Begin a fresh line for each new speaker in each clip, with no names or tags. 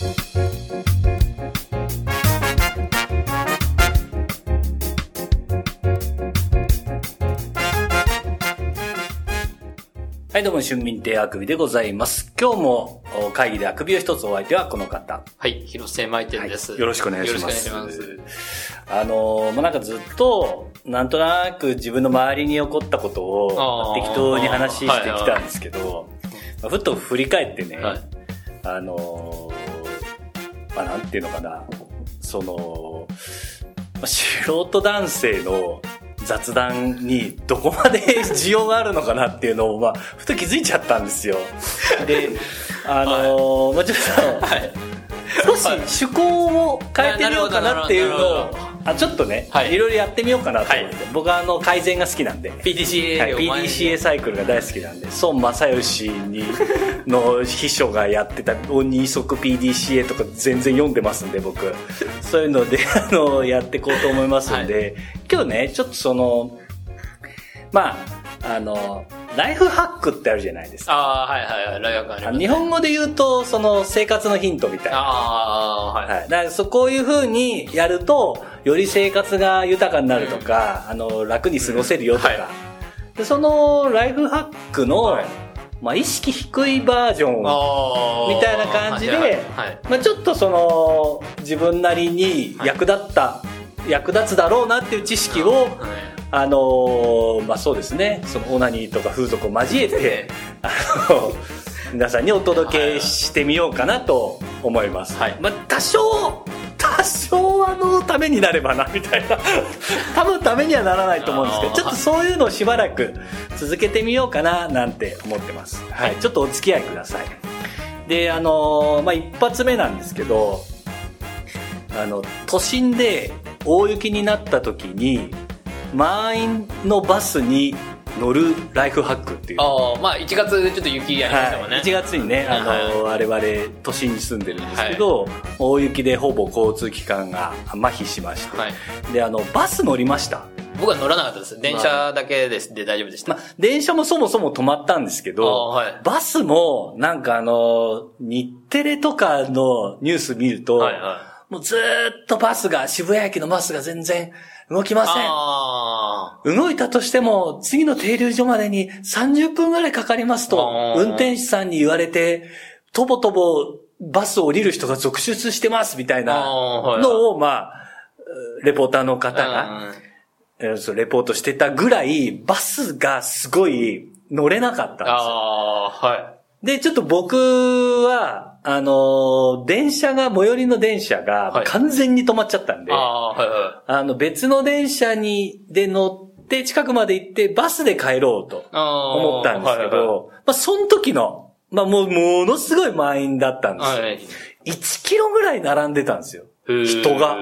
はい、どうも、春民亭あくびでございます。今日もお会議であくびを一つお相手はこの方。
はい、広瀬舞店です、
よろしくお願いします。
よろしくお願いし
あのー、もうなんかずっと、なんとなく自分の周りに起こったことを適当に話してきたんですけど、まあふと振り返ってね、
はい
あのー、まあ、なんていうのかな、その、まあ素人男性の雑談にどこまで 需要があるのかなっていうのを、まあ、ふと気づいちゃったんですよ。で、あのーまあちょっと、
はい。
少し趣向を変えてみようかなっていうのをあちょっとね、
はい。
いろいろやってみようかなと思って、僕はあの改善が好きなんで、
PDCA
はい、PDCA サイクルが大好きなんで、孫正義にの秘書がやってた鬼足 PDCA とか全然読んでますんで、僕。そういうので、あの、やっていこうと思いますんで、今日ね、ちょっとその、まあ、あの、ライフハックってあるじゃないですか。
ああ、はいはいはい、大学あります、ね。
日本語で言うと、その生活のヒントみたいな。
ああ、はい。
はい。だからそ、こういう風にやると、より生活が豊かになるとか、あの、楽に過ごせるよとか。
うんは
で、その、ライフハックの、
はい
まあ、意識低いバージョン、みたいな感じでまあ、ちょっとその、自分なりに役立った、役立つだろうなっていう知識を、
はい
あのーまあそうですね、そのオナニーとか風俗を交えて、あの、皆さんにお届けしてみようかなと思います。
はい
まあ多少、多少あのためになればな、みたいな。多分ためにはならないと思うんですけど、ちょっとそういうのをしばらく続けてみようかな、なんて思ってます。はい。ちょっとお付き合いください。で、あのーまあ一発目なんですけど、あの、都心で大雪になった時に、満員のバスに乗るライフハックっていう。
ああ、まあ1月でちょっと雪ありましたもんね。
はい、1月にね、あの、我々都心に住んでるんですけど、大雪でほぼ交通機関が麻痺しまして、
はい
で、あの、バス乗りました。
僕は乗らなかったです。電車だけです。で大丈夫でした。
まあ、電車もそもそも止まったんですけど、
あはい
バスも、なんかあの、日テレとかのニュース見ると、
はいは
もうずーっとバスが、渋谷駅のバスが全然動きません。
あ
動いたとしても、次の停留所までに30分ぐらいかかりますと運転手さんに言われて、とぼとぼバスを降りる人が続出してますみたいなのを、まあ、レポーターの
あ。
方が、レポートしてたぐらい、バスがすごい乗れなかったんですよ。
はい。
で、ちょっと僕は、あのー電車が、最寄りの電車が
はい
完全に止まっちゃったんで、
ああ、はいは
あの、別の電車に、で乗って、近くまで行って、バスで帰ろうと
い。ああ。
思ったんですけど、まあ、その時の、まあ、もう、ものすごい満員だったんですよ。
はい。
1キロぐらい並んでたんですよ。人がこ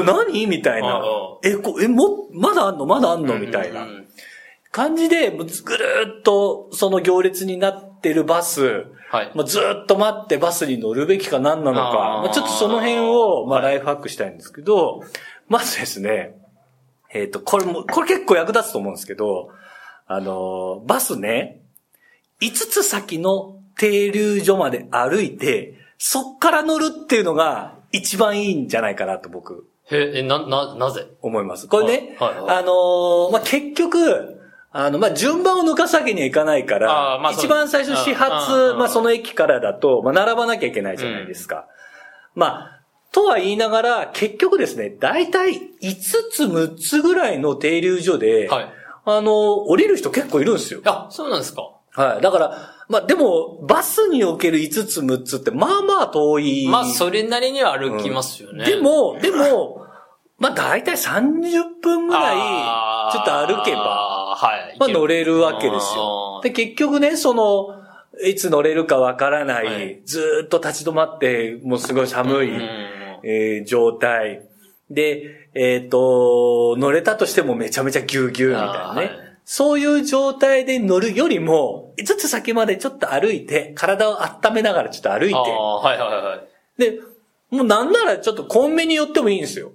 れ何？みたいな。え、こえ、も、まだあんの？まだあんの？みたいな感じで、もうずぐるーっと、その行列になってるバス、
はい。
まあ、ずーっと待ってバスに乗るべきか何なのか、
あー
まあ、ちょっとその辺を、まあ、ライフハックしたいんですけど、まずですね、えっ、と、これも、これ結構役立つと思うんですけど、あのー、バスね、5つ先の停留所まで歩いて、そっから乗るっていうのが一番いいんじゃないかなと僕、
へえ、な、な、なぜ？
思います。これね、
はいはいはい
あのーまあ、結局、あの、まあ、順番を抜かすわけにはいかないから、
まあ
一番最初始発、
ー
まあ、その駅からだと、まあ、並ばなきゃいけないじゃないですか。まあ、とは言いながら、結局ですね、大体5つ6つぐらいの停留所で、
はい。
あの、降りる人結構いるんですよ。
あ、そうなんですか。
はい。だから、まあ、でも、バスにおける5つ6つって、まあまあ遠い。
まあ、それなりには歩きますよね。
で、も、でも、まあ大体30分ぐらい、ちょっと歩けば、
ば、はい。
まあ乗れるわけですよで、結局ね、その、いつ乗れるかわからない、
はい
ずーっと立ち止まって、もうすごい寒い、
うん
えー状態。で、えっ、と、乗れたとしてもめちゃめちゃぎゅうぎゅうみたいなね。
はい
そういう状態で乗るよりも、5つ先までちょっと歩いて、体を温めながらちょっと歩いて、
はいはいはい。
で、もうなんならちょっとコンビニ寄ってもいいんですよ。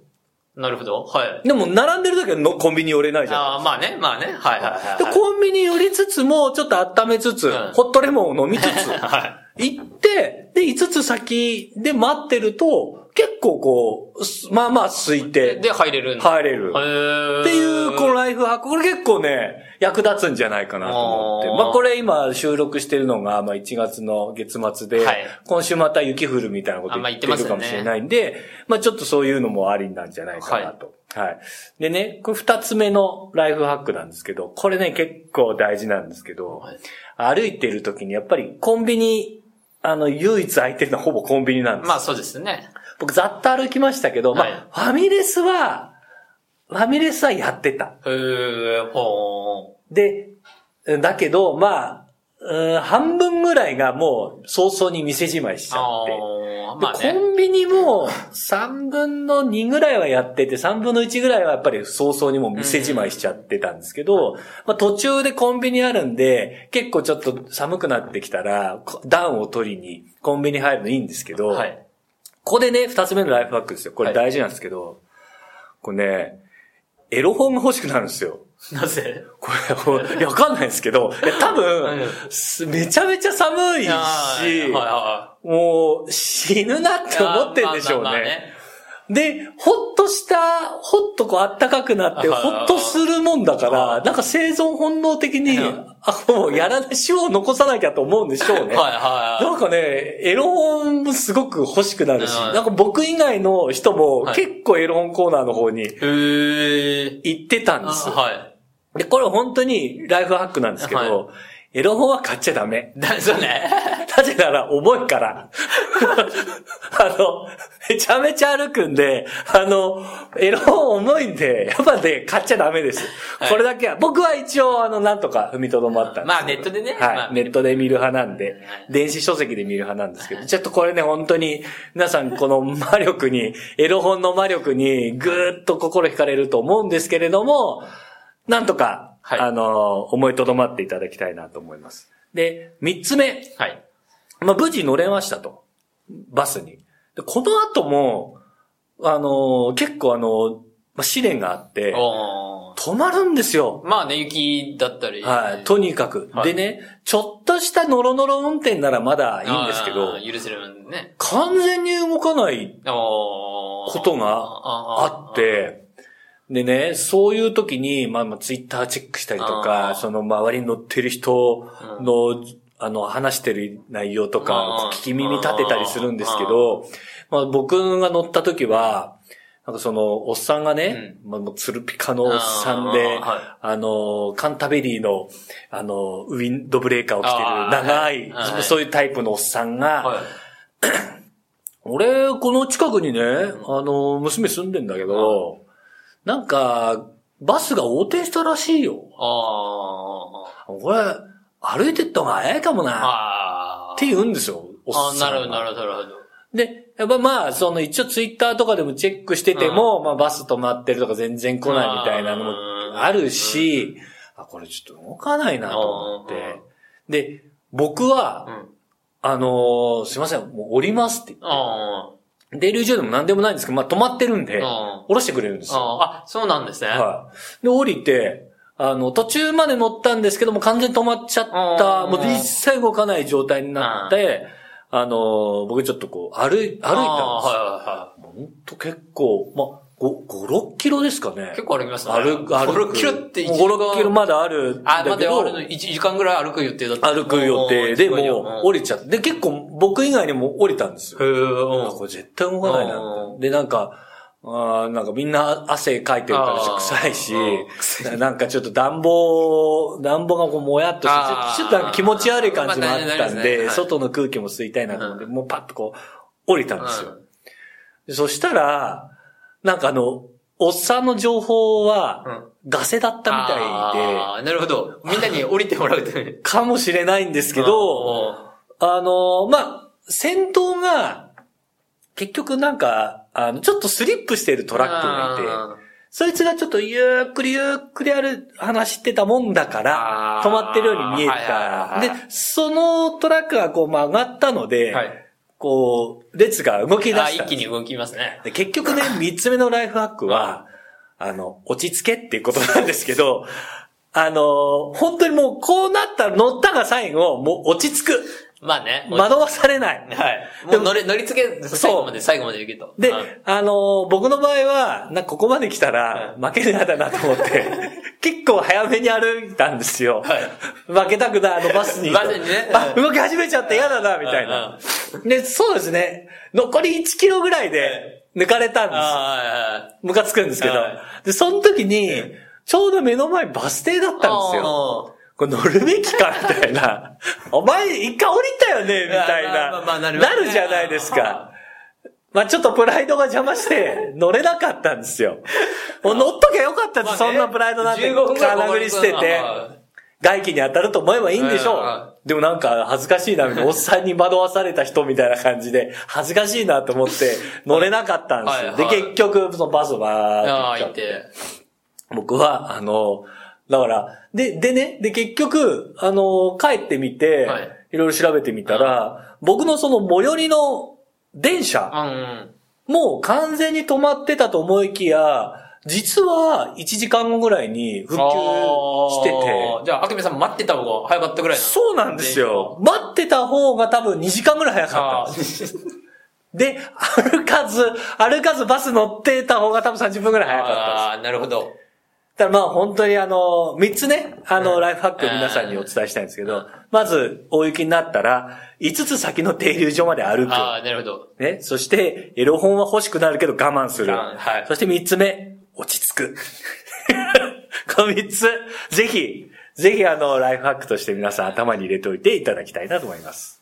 なるほど。はい。
でも、並んでる時はのコンビニ寄れないじゃん。
ああ、まあね、まあね。はいはいはい
で、
はい。
コンビニ寄りつつも、ちょっと温めつつ、
うん
ホットレモンを飲みつつ、
は
行って、で、5つ先で待ってると、結構こう、すまあまあ空い
で、
て、
で入れる。
入れる。っていう、このライフハック、これ結構ね、役立つんじゃないかなと思って。まあこれ今収録してるのが、まあ1月の月末で、
はい
今週また雪降るみたいなこと
あまあ
言ってるかもしれないんで、まあちょっとそういうのもありなんじゃないかなと。はい。でね、これ二つ目のライフハックなんですけど、これね結構大事なんですけど、
はい
歩いてる時にやっぱりコンビニ、あの、唯一空いてるのはほぼコンビニなんです。
まあそうですね。
僕ざっと歩きましたけど、ま
はい
あ、ファミレスは、ファミレスはやってた。
へー、ほ
で、だけど、まあ、うん半分ぐらいがもう早々に店じまいし
ー。
ちゃって。
まあ
でコ
ね。
ンビニも3分の2ぐらいはやってて、3分の1ぐらいはやっぱり早々にもう店じまいしちゃってたんですけど、まあ途中でコンビニあるんで、結構ちょっと寒くなってきたら、こ暖を取りにコンビニ入るのいいんですけど、
はい。
ここでね、二つ目のライフハックですよ。これ大事なんですけど、これね、エロ本が欲しくなるんですよ。
なぜ？
これ、いや、わかんないですけど、多分、すめちゃめちゃ寒いし、もう、死ぬなっ
い
て思ってんでしょうね。で、ほっとした、ほっとこう暖かくなって、
はい
ほっとするもんだか
は
ら、なんか生存本能的に、あ、もうやらない、種を残さなきゃと思うんでしょうね。
はいはい
なんかね、エロ本もすごく欲しくなるし、
うん
なんか僕以外の人も
はい
結構エロ本コーナーの方に
へー。
行ってたんですよ。
はい。
で、これ本当にライフハックなんですけど、
は
エロ本は買っちゃダメ。
だ、そうね。
なぜなら重いから。あの、めちゃめちゃ歩くんで、あの、エロ本重いんで、やっぱね、買っちゃダメです。
はい。
これだけは、僕は一応、あの、なんとか踏みとどまったんです
まあネットでね。
はい、
まあ。
ネットで見る派なんで。
はい、
電子書籍で見る派なんですけど、ちょっとこれね、本当に、皆さんこの魔力に、エロ本の魔力に、ぐーっと心惹かれると思うんですけれども、なんとか、
はい
あの、思いとどまっていただきたいなと思います。で、三つ目。
はい。
まあ、無事乗れましたと。バスに。でこの後も、あのー結構あのまあ、試練があって、止まるんですよ。
まあね、雪だったり。
はい。とにかく。
はい
でね、ちょっとしたノロノロ運転ならまだいいんですけど
許せるね。
完全に動かないことがあっ、て、でね、そういう時に、まあ、まあ、ツイッターチェックしたりと
あ
か、
ー。
その周りに乗ってる人の、あの、話してる内容とか聞き耳立てたりするんですけど、まあ、僕が乗った時は、なんかその、おっさんがね、まあ、もうツルピカのおっさんで、
あーは
あの、カンタベリーの、あの、ウィンドブレーカーを着てる長
はい。
い、
はい。
そういうタイプのおっさんが、
はい。
俺、この近くにね、あの、娘住んでんだけど、なんか、バスが横転したらしいよ。
あ
これ、歩いてった方が早いかも
あ。
な。
ああ。
って言うんですよ、
ああ、なんるほど、なるほど、なるほど。
で、やっぱまあ、その一応ツイッターとかでもチェックしてても、まあバス止まってるとか全然来ないみたいなのもあるし、あ、これちょっと動かないなと思って。で、僕は、
うん。
あのーすいません、もう降りますって言って。
あ
停留所でも何でもないんですけど、まあ止まってるんで、
あ。
降ろしてくれるんですよ。
ああ、そうなんですね。
はい。で、降りて、あの、途中まで乗ったんですけども、完全に止まっちゃった、
うん
もう一切動かない状態になって、あの、僕ちょっとこう、歩い、歩いたんですよ。
はいはいは
ほんと結構、まあ、5、5、6キロですかね
い。。結構歩きますね。
歩く、歩く。
5、6キロって1
5、6キロまだあるんだ
あ、ま
けど、
だあるの1時間ぐらい歩く予定だった。
歩く予定でもう降りちゃって。で、結構僕以外にも降りたんですよ。
へー
あこれ絶対動かないな
う。ん
で、なんか、あーなんかみんな汗かいてるから臭いし
うん、
なんかちょっと暖房、暖房がこうもやっとしてちょっとなんか気持ち悪い感じもあったんで、
はい
外の空気も吸いたいなと思って、
う
もうパッとこう降りたんですよそしたら、なんかあの、おっさんの情報は、ガセだったみたいで、
ああ、なるほど。みんなに降りてもらうために。
かもしれないんですけど、あの、まあ、先頭が、結局なんか、あの、ちょっとスリップしてるトラックがいて、
あ
そいつがちょっとゆっくりゆっくりある、話してたもんだから、止まってるように見えた。で、そのトラックがこう曲がったので、
ーはい。
こう、列が動き出
あ
した。
一気に動きますね。
で結局ね、三つ目のライフハックは、あの、落ち着けっていうことなんですけど、あの、本当にもうこうなったら乗ったが最後、もう落ち着く。
まあね。
惑わされない。
はい。もう乗り、乗り付け、最後まで、最後まで行けと。
で、
うん
あのー僕の場合は、なここまで来たら、負けるやだなと思って、結構早めに歩いたんですよ。負けたくない、あのバスに。
バスにね
あ、動き始めちゃって嫌だな、みたいな。で、そうですね。残り1キロぐらいで抜かれたんです。ムカつくんですけど
はい。
で、その時に、ちょうど目の前バス停だったんですよ。
よ。
これ乗るべきかみたいな。お前一回降りたよねみたいな。
な
るじゃないですか。まあちょっとプライドが邪魔して 乗れなかったんですよ。もう乗っときゃよかったです。そんなプライドなんて
15分ぐらい
金繰りしてて。外気に当たると思えばいいんでしょ
う。
でもなんか恥ずかしいな、おっさんに惑わされた人みたいな感じで、恥ずかしいなと思って乗れなかったんですよ。で、結局、そのバスバーって。僕は、あの、だから、で、でね、で、結局、あの、帰ってみて、
はい
い、ろいろ調べてみたら、僕のその最寄りの電車、
うん。
もう完全に止まってたと思いきや、実は1時間後ぐらいに復旧してて、
じゃあ、あけみさん待ってた方が早かったぐらいな
そうなんですよ。待ってた方が多分2時間ぐらい早か
あ
ったん で歩かず、歩かずバス乗ってた方が多分30分ぐらい早かったんです。
あー、なるほど。
だからまあ本当にあの、三つね、あの、ライフハックを皆さんにお伝えしたいんですけど、まず、大雪になったら、5つ先の停留所まで歩く。
ああ、なるほど。
ね。そして、エロ本は欲しくなるけど我慢する。
はい
そして三つ目、落ち着く。この三つ、ぜひ、ぜひあの、ライフハックとして皆さん頭に入れておいていただきたいなと思います。